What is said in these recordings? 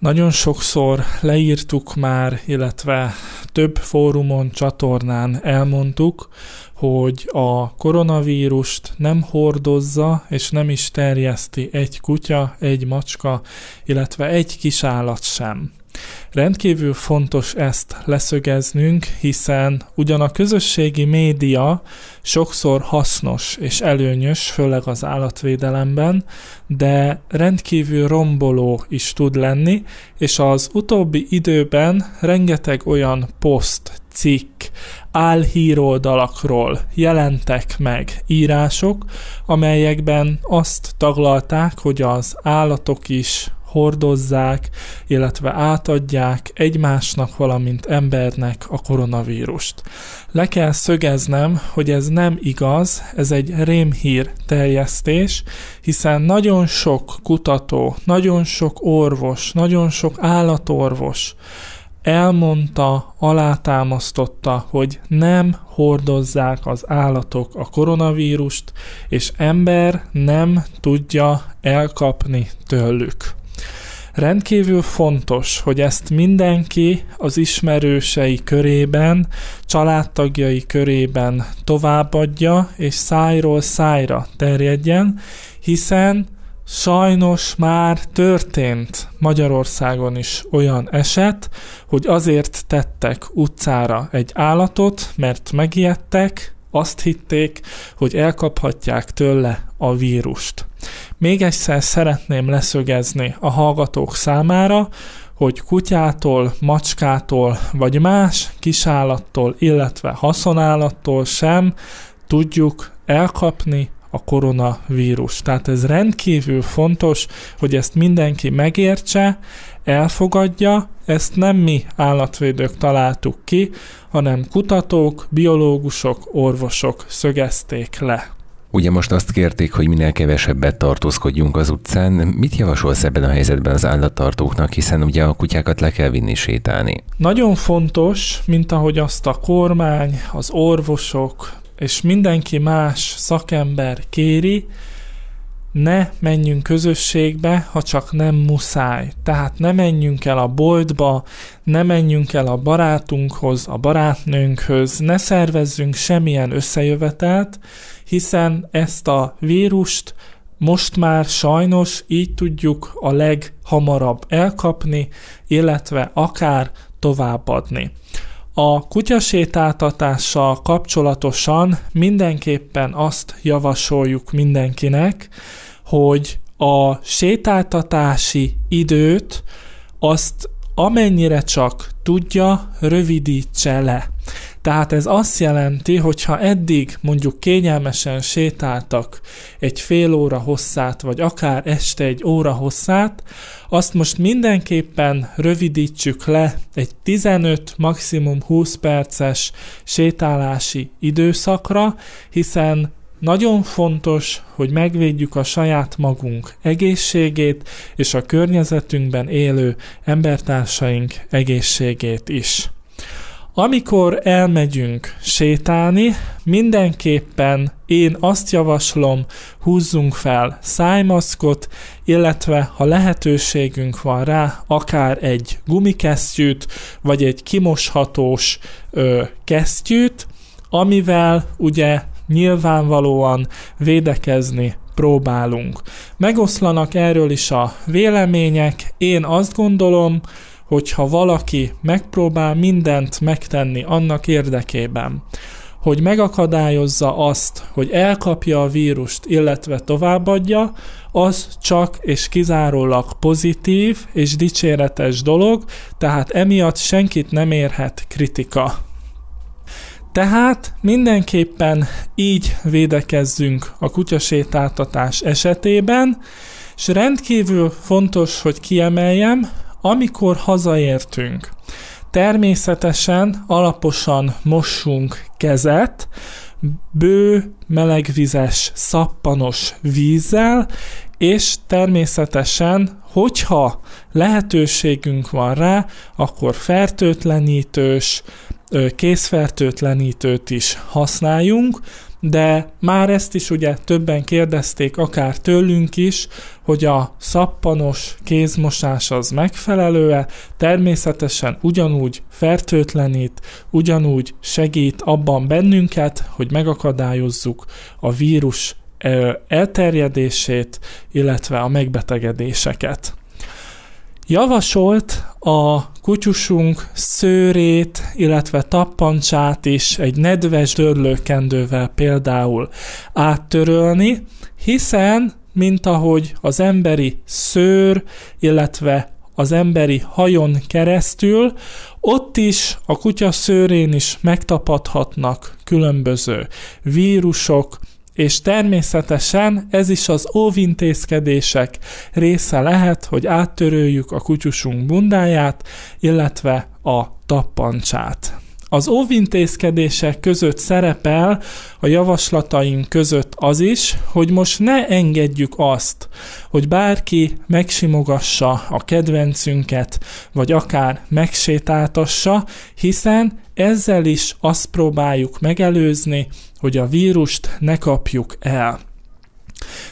Nagyon sokszor leírtuk már, illetve több fórumon, csatornán elmondtuk, hogy a koronavírust nem hordozza és nem is terjeszti egy kutya, egy macska, illetve egy kis állat sem. Rendkívül fontos ezt leszögeznünk, hiszen ugyan a közösségi média sokszor hasznos és előnyös, főleg az állatvédelemben, de rendkívül romboló is tud lenni, és az utóbbi időben rengeteg olyan poszt, cikk, álhíroldalakról jelentek meg írások, amelyekben azt taglalták, hogy az állatok is hordozzák, illetve átadják egymásnak, valamint embernek a koronavírust. Le kell szögeznem, hogy ez nem igaz, ez egy rémhír terjesztés, hiszen nagyon sok kutató, nagyon sok orvos, nagyon sok állatorvos elmondta, alátámasztotta, hogy nem hordozzák az állatok a koronavírust, és ember nem tudja elkapni tőlük. Rendkívül fontos, hogy ezt mindenki az ismerősei körében, családtagjai körében továbbadja, és szájról szájra terjedjen, hiszen Sajnos már történt Magyarországon is olyan eset, hogy azért tettek utcára egy állatot, mert megijedtek, azt hitték, hogy elkaphatják tőle a vírust. Még egyszer szeretném leszögezni a hallgatók számára, hogy kutyától, macskától vagy más kisállattól, illetve haszonállattól sem tudjuk elkapni a koronavírus. Tehát ez rendkívül fontos, hogy ezt mindenki megértse, elfogadja, ezt nem mi állatvédők találtuk ki, hanem kutatók, biológusok, orvosok szögezték le. Ugye most azt kérték, hogy minél kevesebbet tartózkodjunk az utcán. Mit javasolsz ebben a helyzetben az állattartóknak, hiszen ugye a kutyákat le kell vinni sétálni? Nagyon fontos, mint ahogy azt a kormány, az orvosok és mindenki más szakember kéri, ne menjünk közösségbe, ha csak nem muszáj. Tehát ne menjünk el a boltba, ne menjünk el a barátunkhoz, a barátnőnkhöz, ne szervezzünk semmilyen összejövetelt, hiszen ezt a vírust most már sajnos így tudjuk a leghamarabb elkapni, illetve akár továbbadni. A kutyasétáltatással kapcsolatosan mindenképpen azt javasoljuk mindenkinek, hogy a sétáltatási időt azt amennyire csak tudja, rövidítse le. Tehát ez azt jelenti, hogy ha eddig mondjuk kényelmesen sétáltak egy fél óra hosszát, vagy akár este egy óra hosszát, azt most mindenképpen rövidítsük le egy 15, maximum 20 perces sétálási időszakra, hiszen nagyon fontos, hogy megvédjük a saját magunk egészségét és a környezetünkben élő embertársaink egészségét is. Amikor elmegyünk sétálni, mindenképpen én azt javaslom, húzzunk fel szájmaszkot, illetve ha lehetőségünk van rá, akár egy gumikesztyűt, vagy egy kimoshatós ö, kesztyűt, amivel ugye nyilvánvalóan védekezni próbálunk. Megoszlanak erről is a vélemények, én azt gondolom, hogyha valaki megpróbál mindent megtenni annak érdekében, hogy megakadályozza azt, hogy elkapja a vírust, illetve továbbadja, az csak és kizárólag pozitív és dicséretes dolog, tehát emiatt senkit nem érhet kritika. Tehát mindenképpen így védekezzünk a kutyasétáltatás esetében, és rendkívül fontos, hogy kiemeljem, amikor hazaértünk, természetesen alaposan mossunk kezet, bő, melegvizes, szappanos vízzel, és természetesen, hogyha lehetőségünk van rá, akkor fertőtlenítős, készfertőtlenítőt is használjunk, de már ezt is ugye többen kérdezték, akár tőlünk is, hogy a szappanos kézmosás az megfelelő-e, természetesen ugyanúgy fertőtlenít, ugyanúgy segít abban bennünket, hogy megakadályozzuk a vírus elterjedését, illetve a megbetegedéseket. Javasolt a kutyusunk szőrét, illetve tappancsát is egy nedves törlőkendővel például áttörölni, hiszen, mint ahogy az emberi szőr, illetve az emberi hajon keresztül, ott is a kutya szőrén is megtapadhatnak különböző vírusok, és természetesen ez is az óvintézkedések része lehet, hogy áttöröljük a kutyusunk bundáját, illetve a tappancsát. Az óvintézkedések között szerepel a javaslataink között az is, hogy most ne engedjük azt, hogy bárki megsimogassa a kedvencünket, vagy akár megsétáltassa, hiszen ezzel is azt próbáljuk megelőzni, hogy a vírust ne kapjuk el.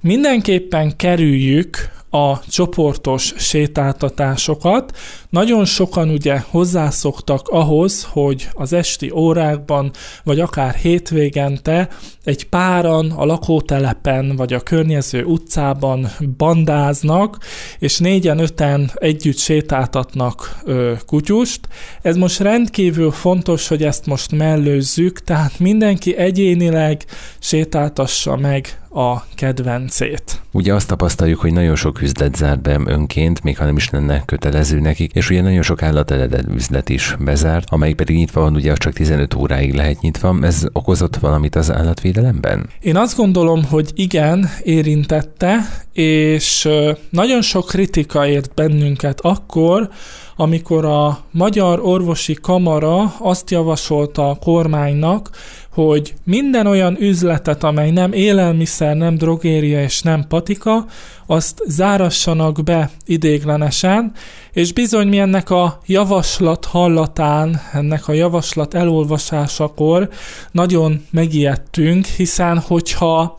Mindenképpen kerüljük a csoportos sétáltatásokat. Nagyon sokan ugye hozzászoktak ahhoz, hogy az esti órákban, vagy akár hétvégente egy páran a lakótelepen, vagy a környező utcában bandáznak, és négyen-öten együtt sétáltatnak ö, kutyust. Ez most rendkívül fontos, hogy ezt most mellőzzük, tehát mindenki egyénileg sétáltassa meg a kedvencét. Ugye azt tapasztaljuk, hogy nagyon sok üzlet zár be önként, még ha nem is lenne kötelező nekik, és ugye nagyon sok állateledett üzlet is bezárt, amelyik pedig nyitva van, ugye az csak 15 óráig lehet nyitva. Ez okozott valamit az állatvédelemben? Én azt gondolom, hogy igen, érintette, és nagyon sok kritika ért bennünket akkor, amikor a Magyar Orvosi Kamara azt javasolta a kormánynak, hogy minden olyan üzletet, amely nem élelmiszer, nem drogéria és nem patika, azt zárassanak be idéglenesen, és bizony mi ennek a javaslat hallatán, ennek a javaslat elolvasásakor nagyon megijedtünk, hiszen hogyha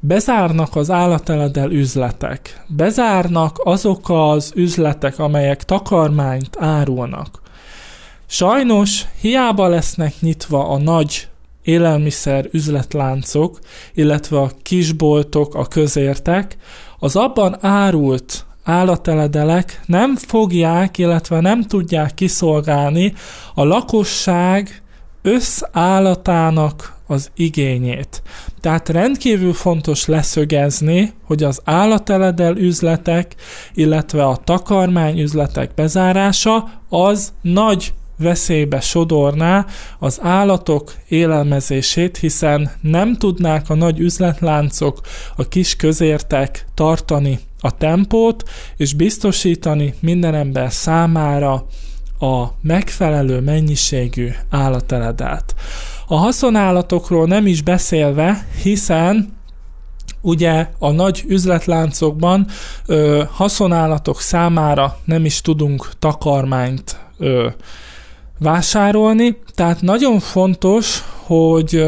bezárnak az állateledel üzletek, bezárnak azok az üzletek, amelyek takarmányt árulnak. Sajnos hiába lesznek nyitva a nagy élelmiszer üzletláncok, illetve a kisboltok, a közértek, az abban árult állateledelek nem fogják, illetve nem tudják kiszolgálni a lakosság összállatának az igényét. Tehát rendkívül fontos leszögezni, hogy az állateledel üzletek, illetve a takarmány üzletek bezárása az nagy veszélybe sodorná az állatok élelmezését, hiszen nem tudnák a nagy üzletláncok, a kis közértek tartani a tempót, és biztosítani minden ember számára a megfelelő mennyiségű állateledát. A haszonállatokról nem is beszélve, hiszen ugye a nagy üzletláncokban ö, haszonállatok számára nem is tudunk takarmányt ö, vásárolni, tehát nagyon fontos, hogy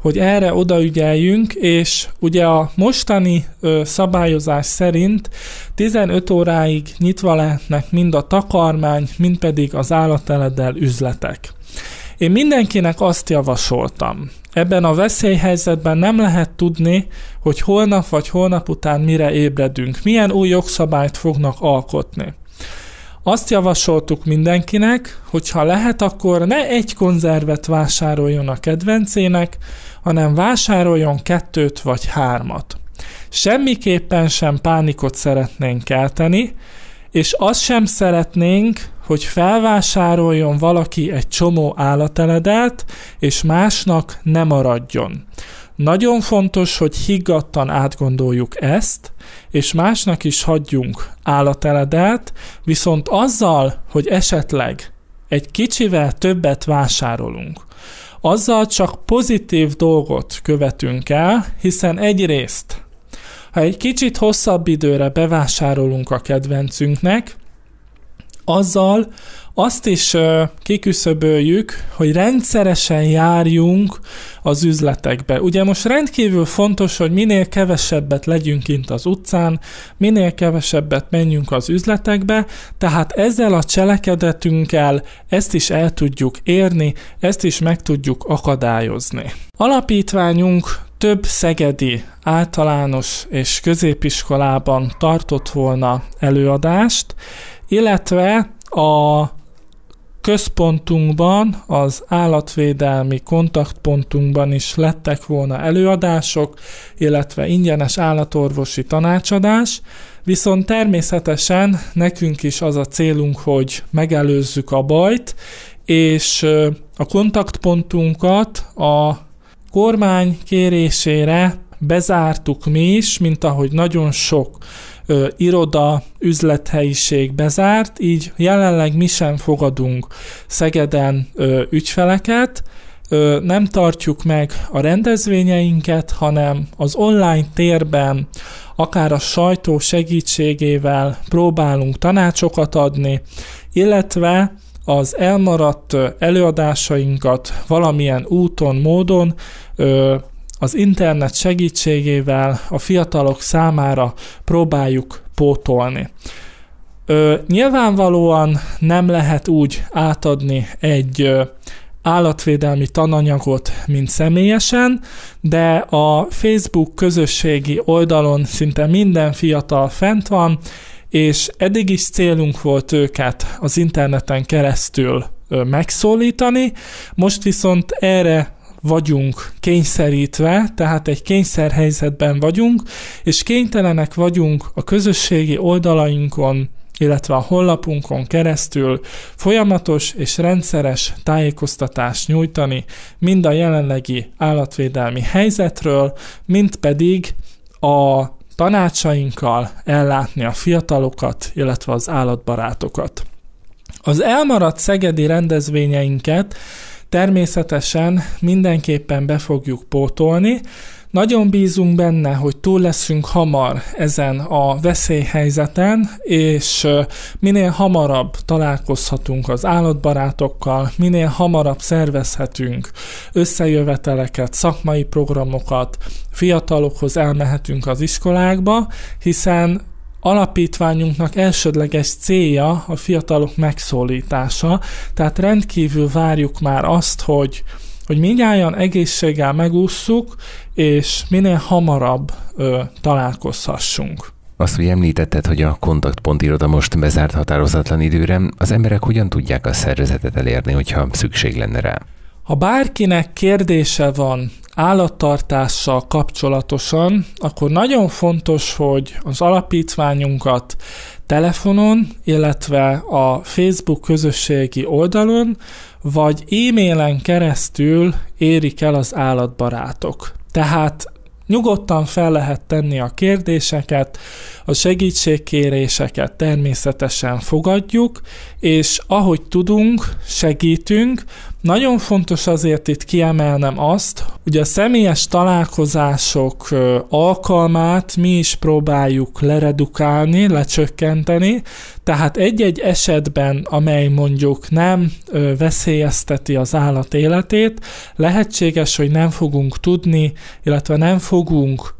hogy erre odaügyeljünk, és ugye a mostani ö, szabályozás szerint 15 óráig nyitva lehetnek mind a takarmány, mind pedig az állateledel üzletek. Én mindenkinek azt javasoltam. Ebben a veszélyhelyzetben nem lehet tudni, hogy holnap vagy holnap után mire ébredünk, milyen új jogszabályt fognak alkotni. Azt javasoltuk mindenkinek, hogy ha lehet, akkor ne egy konzervet vásároljon a kedvencének, hanem vásároljon kettőt vagy hármat. Semmiképpen sem pánikot szeretnénk kelteni, és azt sem szeretnénk, hogy felvásároljon valaki egy csomó állateledelt, és másnak ne maradjon. Nagyon fontos, hogy higgadtan átgondoljuk ezt, és másnak is hagyjunk állateledelt, viszont azzal, hogy esetleg egy kicsivel többet vásárolunk, azzal csak pozitív dolgot követünk el, hiszen egyrészt, ha egy kicsit hosszabb időre bevásárolunk a kedvencünknek, azzal azt is kiküszöböljük, hogy rendszeresen járjunk az üzletekbe. Ugye most rendkívül fontos, hogy minél kevesebbet legyünk kint az utcán, minél kevesebbet menjünk az üzletekbe, tehát ezzel a cselekedetünkkel ezt is el tudjuk érni, ezt is meg tudjuk akadályozni. Alapítványunk több szegedi általános és középiskolában tartott volna előadást, illetve a központunkban, az állatvédelmi kontaktpontunkban is lettek volna előadások, illetve ingyenes állatorvosi tanácsadás, viszont természetesen nekünk is az a célunk, hogy megelőzzük a bajt, és a kontaktpontunkat a kormány kérésére bezártuk mi is, mint ahogy nagyon sok ö, iroda, üzlethelyiség bezárt, így jelenleg mi sem fogadunk Szegeden ö, ügyfeleket, ö, nem tartjuk meg a rendezvényeinket, hanem az online térben akár a sajtó segítségével próbálunk tanácsokat adni, illetve az elmaradt előadásainkat valamilyen úton, módon ö, az internet segítségével a fiatalok számára próbáljuk pótolni. Ö, nyilvánvalóan nem lehet úgy átadni egy ö, állatvédelmi tananyagot, mint személyesen, de a Facebook közösségi oldalon szinte minden fiatal fent van, és eddig is célunk volt őket az interneten keresztül megszólítani, most viszont erre vagyunk kényszerítve, tehát egy kényszerhelyzetben vagyunk, és kénytelenek vagyunk a közösségi oldalainkon, illetve a honlapunkon keresztül folyamatos és rendszeres tájékoztatást nyújtani mind a jelenlegi állatvédelmi helyzetről, mind pedig a tanácsainkkal ellátni a fiatalokat, illetve az állatbarátokat. Az elmaradt szegedi rendezvényeinket természetesen mindenképpen be fogjuk pótolni. Nagyon bízunk benne, hogy túl leszünk hamar ezen a veszélyhelyzeten, és minél hamarabb találkozhatunk az állatbarátokkal, minél hamarabb szervezhetünk összejöveteleket, szakmai programokat, fiatalokhoz elmehetünk az iskolákba, hiszen alapítványunknak elsődleges célja a fiatalok megszólítása, tehát rendkívül várjuk már azt, hogy, hogy mindjárt egészséggel megússzuk, és minél hamarabb ö, találkozhassunk. Azt, hogy említetted, hogy a kontaktpont iroda most bezárt határozatlan időre, az emberek hogyan tudják a szervezetet elérni, hogyha szükség lenne rá? Ha bárkinek kérdése van állattartással kapcsolatosan, akkor nagyon fontos, hogy az alapítványunkat telefonon, illetve a Facebook közösségi oldalon, vagy e-mailen keresztül érik el az állatbarátok. Tehát Nyugodtan fel lehet tenni a kérdéseket, a segítségkéréseket természetesen fogadjuk, és ahogy tudunk, segítünk. Nagyon fontos azért itt kiemelnem azt, hogy a személyes találkozások alkalmát mi is próbáljuk leredukálni, lecsökkenteni, tehát egy-egy esetben, amely mondjuk nem veszélyezteti az állat életét, lehetséges, hogy nem fogunk tudni, illetve nem fogunk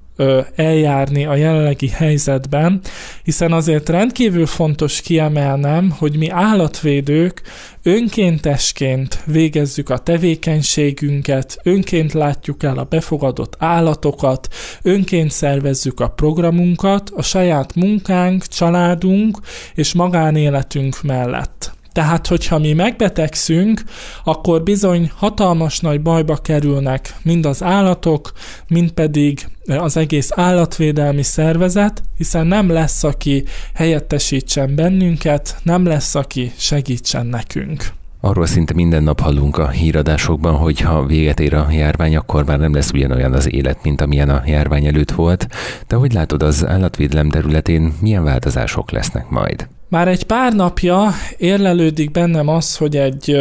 eljárni a jelenlegi helyzetben, hiszen azért rendkívül fontos kiemelnem, hogy mi állatvédők önkéntesként végezzük a tevékenységünket, önként látjuk el a befogadott állatokat, önként szervezzük a programunkat a saját munkánk, családunk és magánéletünk mellett. Tehát, hogyha mi megbetegszünk, akkor bizony hatalmas nagy bajba kerülnek mind az állatok, mind pedig az egész állatvédelmi szervezet, hiszen nem lesz, aki helyettesítsen bennünket, nem lesz, aki segítsen nekünk. Arról szinte minden nap hallunk a híradásokban, hogy ha véget ér a járvány, akkor már nem lesz ugyanolyan az élet, mint amilyen a járvány előtt volt. De hogy látod, az állatvédelem területén milyen változások lesznek majd? Már egy pár napja érlelődik bennem az, hogy egy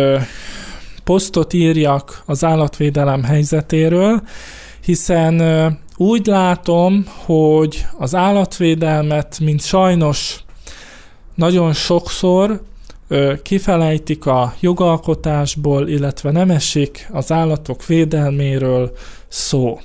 posztot írjak az állatvédelem helyzetéről, hiszen úgy látom, hogy az állatvédelmet, mint sajnos nagyon sokszor kifelejtik a jogalkotásból, illetve nem esik az állatok védelméről szó.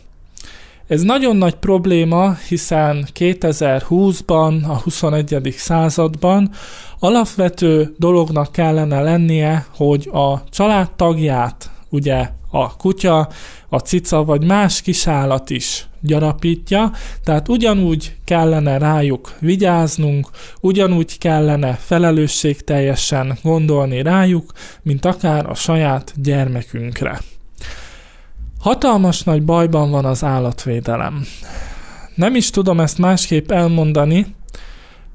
Ez nagyon nagy probléma, hiszen 2020-ban, a 21. században alapvető dolognak kellene lennie, hogy a családtagját, ugye a kutya, a cica vagy más kisállat is gyarapítja, tehát ugyanúgy kellene rájuk vigyáznunk, ugyanúgy kellene felelősségteljesen gondolni rájuk, mint akár a saját gyermekünkre. Hatalmas nagy bajban van az állatvédelem. Nem is tudom ezt másképp elmondani,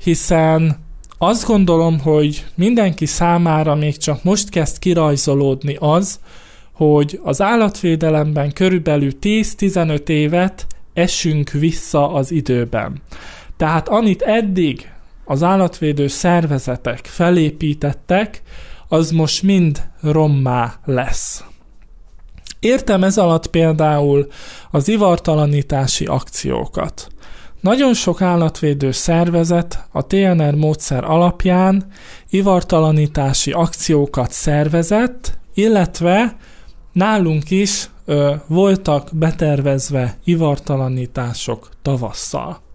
hiszen azt gondolom, hogy mindenki számára még csak most kezd kirajzolódni az, hogy az állatvédelemben körülbelül 10-15 évet esünk vissza az időben. Tehát amit eddig az állatvédő szervezetek felépítettek, az most mind rommá lesz. Értem ez alatt például az ivartalanítási akciókat. Nagyon sok állatvédő szervezet a TNR módszer alapján ivartalanítási akciókat szervezett, illetve nálunk is ö, voltak betervezve ivartalanítások tavasszal.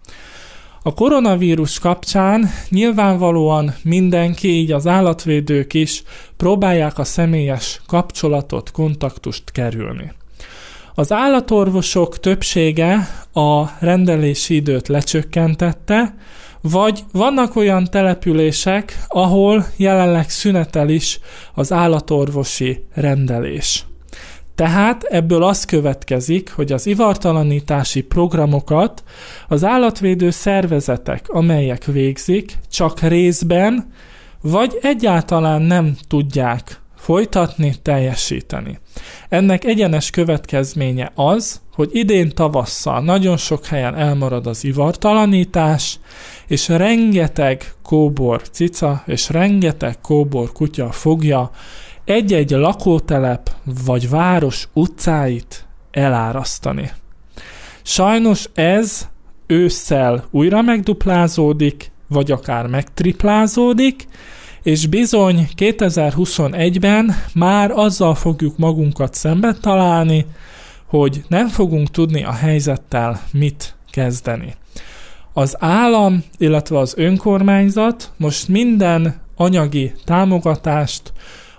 A koronavírus kapcsán nyilvánvalóan mindenki, így az állatvédők is próbálják a személyes kapcsolatot, kontaktust kerülni. Az állatorvosok többsége a rendelési időt lecsökkentette, vagy vannak olyan települések, ahol jelenleg szünetel is az állatorvosi rendelés. Tehát ebből az következik, hogy az ivartalanítási programokat az állatvédő szervezetek, amelyek végzik, csak részben vagy egyáltalán nem tudják folytatni, teljesíteni. Ennek egyenes következménye az, hogy idén tavasszal nagyon sok helyen elmarad az ivartalanítás, és rengeteg kóbor cica és rengeteg kóbor kutya fogja egy-egy lakótelep vagy város utcáit elárasztani. Sajnos ez ősszel újra megduplázódik, vagy akár megtriplázódik, és bizony 2021-ben már azzal fogjuk magunkat szembe találni, hogy nem fogunk tudni a helyzettel mit kezdeni. Az állam, illetve az önkormányzat most minden anyagi támogatást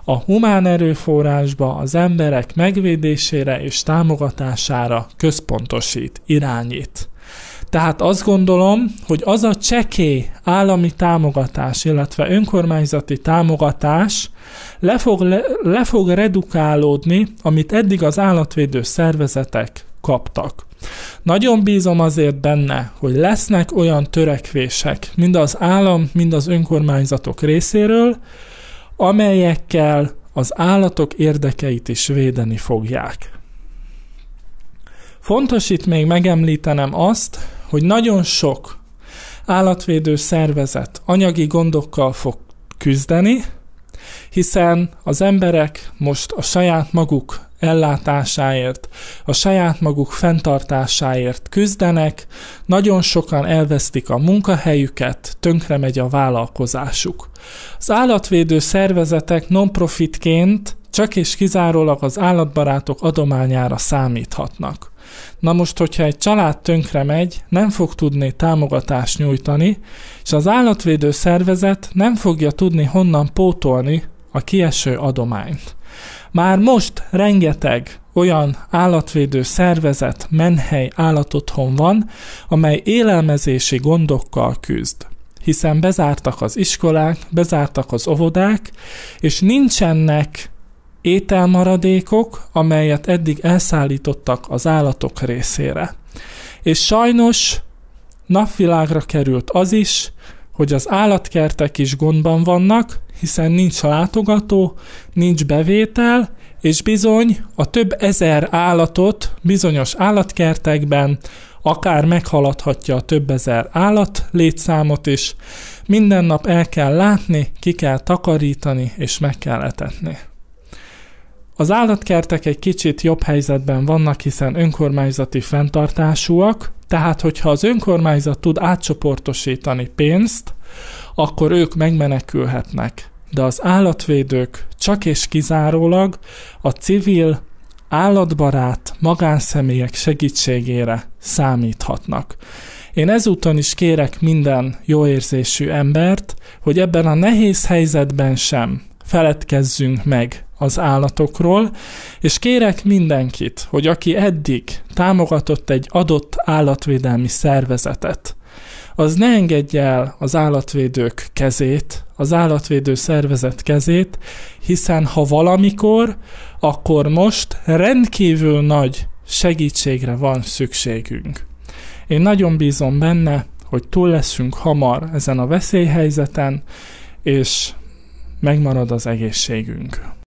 a humán erőforrásba, az emberek megvédésére és támogatására központosít, irányít. Tehát azt gondolom, hogy az a cseké állami támogatás, illetve önkormányzati támogatás le fog, le, le fog redukálódni, amit eddig az állatvédő szervezetek kaptak. Nagyon bízom azért benne, hogy lesznek olyan törekvések, mind az állam, mind az önkormányzatok részéről, amelyekkel az állatok érdekeit is védeni fogják. Fontos itt még megemlítenem azt, hogy nagyon sok állatvédő szervezet anyagi gondokkal fog küzdeni, hiszen az emberek most a saját maguk ellátásáért, a saját maguk fenntartásáért küzdenek, nagyon sokan elvesztik a munkahelyüket, tönkre megy a vállalkozásuk. Az állatvédő szervezetek non-profitként csak és kizárólag az állatbarátok adományára számíthatnak. Na most, hogyha egy család tönkre megy, nem fog tudni támogatást nyújtani, és az állatvédő szervezet nem fogja tudni honnan pótolni a kieső adományt. Már most rengeteg olyan állatvédő szervezet, menhely állatotthon van, amely élelmezési gondokkal küzd hiszen bezártak az iskolák, bezártak az óvodák, és nincsenek ételmaradékok, amelyet eddig elszállítottak az állatok részére. És sajnos napvilágra került az is, hogy az állatkertek is gondban vannak, hiszen nincs látogató, nincs bevétel, és bizony a több ezer állatot bizonyos állatkertekben akár meghaladhatja a több ezer állat létszámot is, minden nap el kell látni, ki kell takarítani és meg kell etetni. Az állatkertek egy kicsit jobb helyzetben vannak, hiszen önkormányzati fenntartásúak, tehát hogyha az önkormányzat tud átcsoportosítani pénzt, akkor ők megmenekülhetnek de az állatvédők csak és kizárólag a civil, állatbarát magánszemélyek segítségére számíthatnak. Én ezúton is kérek minden jóérzésű embert, hogy ebben a nehéz helyzetben sem feledkezzünk meg az állatokról, és kérek mindenkit, hogy aki eddig támogatott egy adott állatvédelmi szervezetet, az ne engedje el az állatvédők kezét, az állatvédő szervezet kezét, hiszen ha valamikor, akkor most rendkívül nagy segítségre van szükségünk. Én nagyon bízom benne, hogy túl leszünk hamar ezen a veszélyhelyzeten, és megmarad az egészségünk.